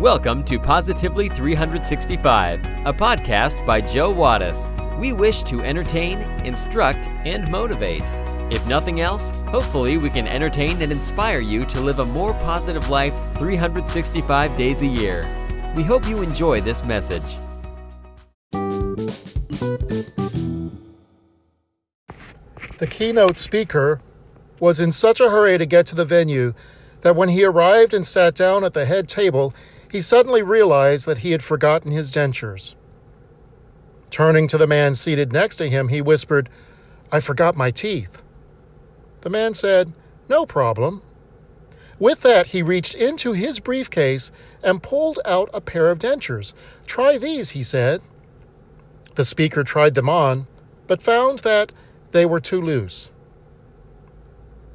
Welcome to Positively 365, a podcast by Joe Wattis. We wish to entertain, instruct, and motivate. If nothing else, hopefully we can entertain and inspire you to live a more positive life 365 days a year. We hope you enjoy this message. The keynote speaker was in such a hurry to get to the venue that when he arrived and sat down at the head table, he suddenly realized that he had forgotten his dentures. Turning to the man seated next to him, he whispered, I forgot my teeth. The man said, No problem. With that, he reached into his briefcase and pulled out a pair of dentures. Try these, he said. The speaker tried them on, but found that they were too loose.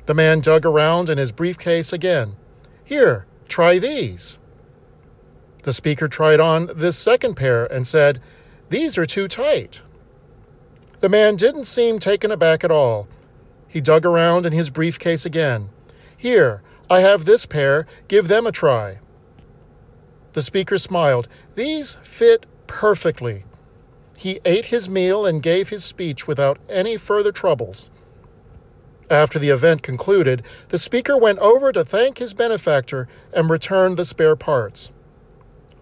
The man dug around in his briefcase again. Here, try these. The speaker tried on this second pair and said, These are too tight. The man didn't seem taken aback at all. He dug around in his briefcase again. Here, I have this pair. Give them a try. The speaker smiled. These fit perfectly. He ate his meal and gave his speech without any further troubles. After the event concluded, the speaker went over to thank his benefactor and returned the spare parts.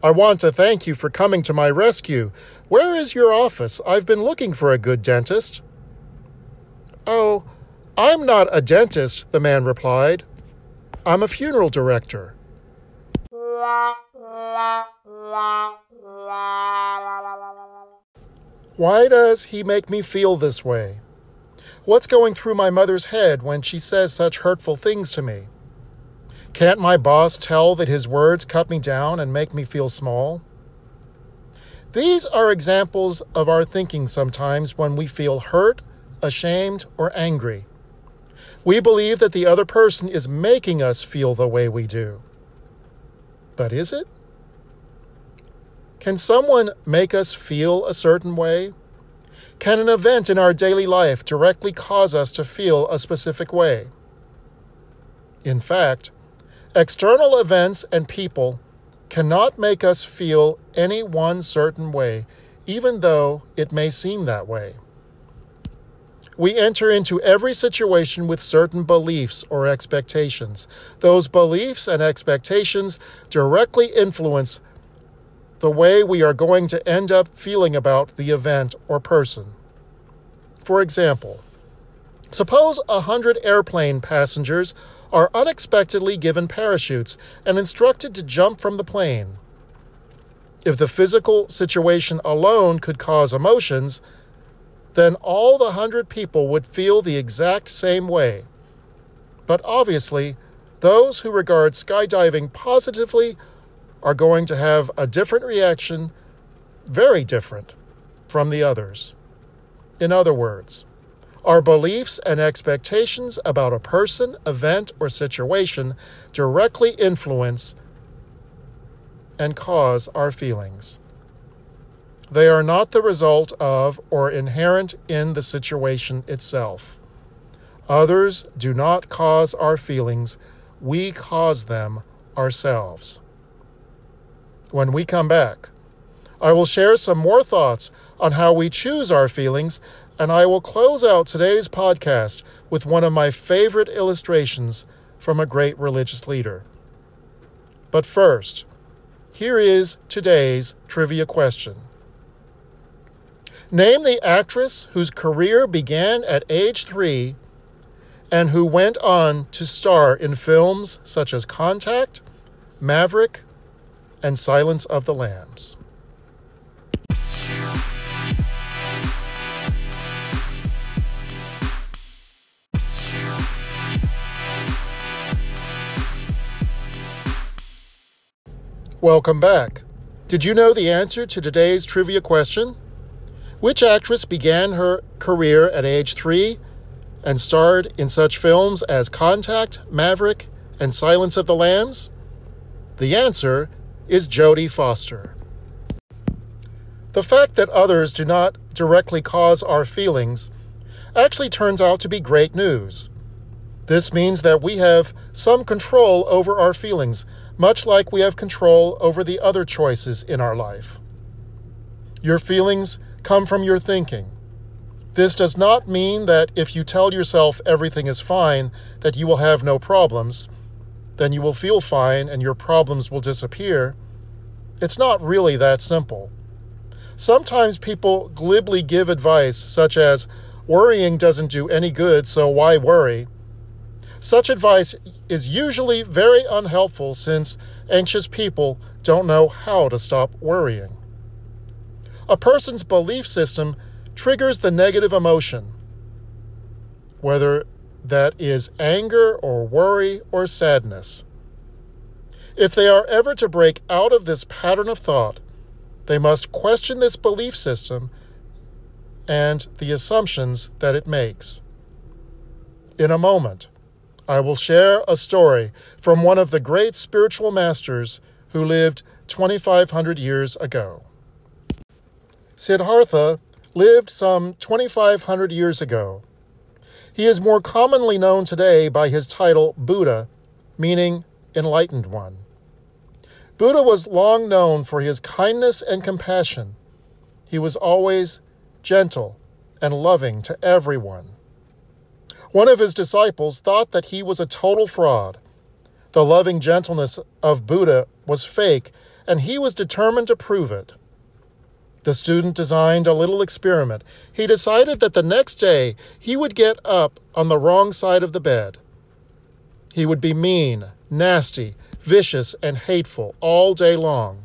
I want to thank you for coming to my rescue. Where is your office? I've been looking for a good dentist. Oh, I'm not a dentist, the man replied. I'm a funeral director. Why does he make me feel this way? What's going through my mother's head when she says such hurtful things to me? Can't my boss tell that his words cut me down and make me feel small? These are examples of our thinking sometimes when we feel hurt, ashamed, or angry. We believe that the other person is making us feel the way we do. But is it? Can someone make us feel a certain way? Can an event in our daily life directly cause us to feel a specific way? In fact, external events and people cannot make us feel any one certain way, even though it may seem that way. We enter into every situation with certain beliefs or expectations. Those beliefs and expectations directly influence the way we are going to end up feeling about the event or person. For example, suppose a hundred airplane passengers are unexpectedly given parachutes and instructed to jump from the plane. If the physical situation alone could cause emotions, then all the hundred people would feel the exact same way. But obviously, those who regard skydiving positively are going to have a different reaction, very different, from the others. In other words, our beliefs and expectations about a person, event, or situation directly influence and cause our feelings. They are not the result of or inherent in the situation itself. Others do not cause our feelings, we cause them ourselves. When we come back, I will share some more thoughts on how we choose our feelings, and I will close out today's podcast with one of my favorite illustrations from a great religious leader. But first, here is today's trivia question. Name the actress whose career began at age three and who went on to star in films such as Contact, Maverick, and Silence of the Lambs. Welcome back. Did you know the answer to today's trivia question? Which actress began her career at age three and starred in such films as Contact, Maverick, and Silence of the Lambs? The answer is Jodie Foster. The fact that others do not directly cause our feelings actually turns out to be great news. This means that we have some control over our feelings, much like we have control over the other choices in our life. Your feelings come from your thinking. This does not mean that if you tell yourself everything is fine, that you will have no problems, then you will feel fine and your problems will disappear. It's not really that simple. Sometimes people glibly give advice such as, worrying doesn't do any good, so why worry? Such advice is usually very unhelpful since anxious people don't know how to stop worrying. A person's belief system triggers the negative emotion, whether that is anger or worry or sadness. If they are ever to break out of this pattern of thought, they must question this belief system and the assumptions that it makes. In a moment, I will share a story from one of the great spiritual masters who lived 2,500 years ago. Siddhartha lived some 2,500 years ago. He is more commonly known today by his title Buddha, meaning enlightened one. Buddha was long known for his kindness and compassion. He was always gentle and loving to everyone. One of his disciples thought that he was a total fraud. The loving gentleness of Buddha was fake, and he was determined to prove it. The student designed a little experiment. He decided that the next day he would get up on the wrong side of the bed. He would be mean, nasty, vicious, and hateful all day long.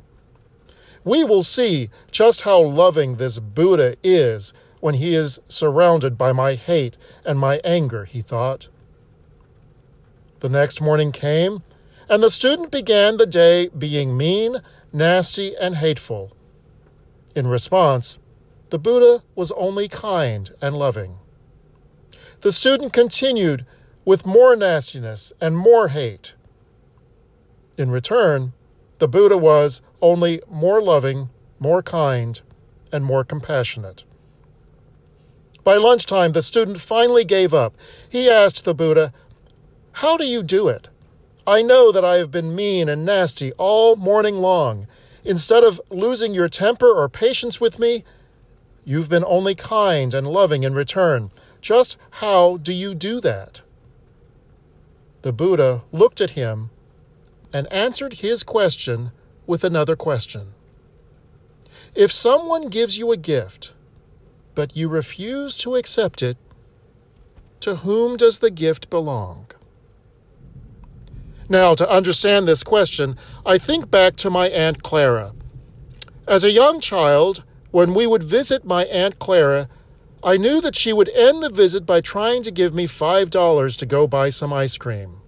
We will see just how loving this Buddha is when he is surrounded by my hate and my anger, he thought. The next morning came, and the student began the day being mean, nasty, and hateful. In response, the Buddha was only kind and loving. The student continued with more nastiness and more hate. In return, the Buddha was only more loving, more kind, and more compassionate. By lunchtime, the student finally gave up. He asked the Buddha, How do you do it? I know that I have been mean and nasty all morning long, Instead of losing your temper or patience with me, you've been only kind and loving in return. Just how do you do that? The Buddha looked at him and answered his question with another question. If someone gives you a gift, but you refuse to accept it, to whom does the gift belong? Now, to understand this question, I think back to my Aunt Clara. As a young child, when we would visit my Aunt Clara, I knew that she would end the visit by trying to give me $5 to go buy some ice cream.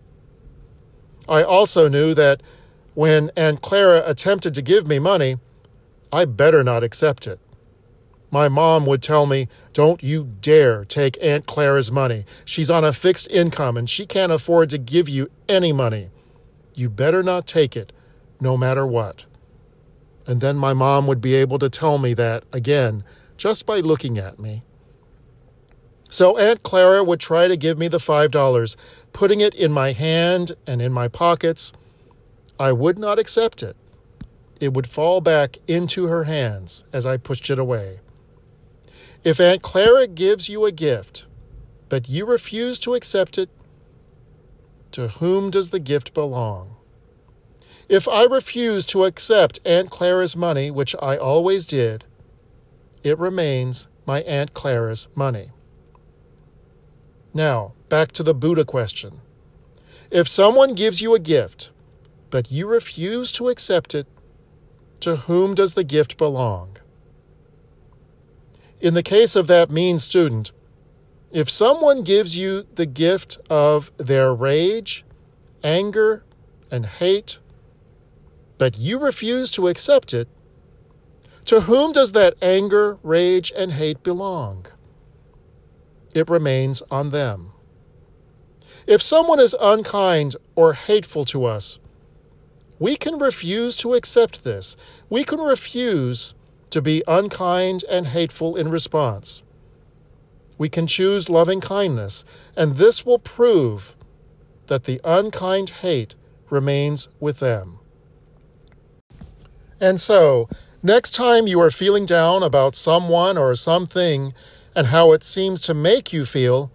I also knew that when Aunt Clara attempted to give me money, I better not accept it. My mom would tell me, Don't you dare take Aunt Clara's money. She's on a fixed income and she can't afford to give you any money. You better not take it, no matter what. And then my mom would be able to tell me that again, just by looking at me. So Aunt Clara would try to give me the $5, putting it in my hand and in my pockets. I would not accept it. It would fall back into her hands as I pushed it away. If Aunt Clara gives you a gift, but you refuse to accept it, to whom does the gift belong? If I refuse to accept Aunt Clara's money, which I always did, it remains my Aunt Clara's money. Now, back to the Buddha question. If someone gives you a gift, but you refuse to accept it, to whom does the gift belong? In the case of that mean student, if someone gives you the gift of their rage, anger, and hate, but you refuse to accept it, to whom does that anger, rage, and hate belong? It remains on them. If someone is unkind or hateful to us, we can refuse to accept this. We can refuse to be unkind and hateful in response. We can choose loving kindness, and this will prove that the unkind hate remains with them. And so, next time you are feeling down about someone or something and how it seems to make you feel,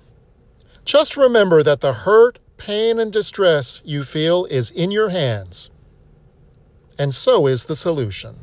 just remember that the hurt, pain, and distress you feel is in your hands. And so is the solution.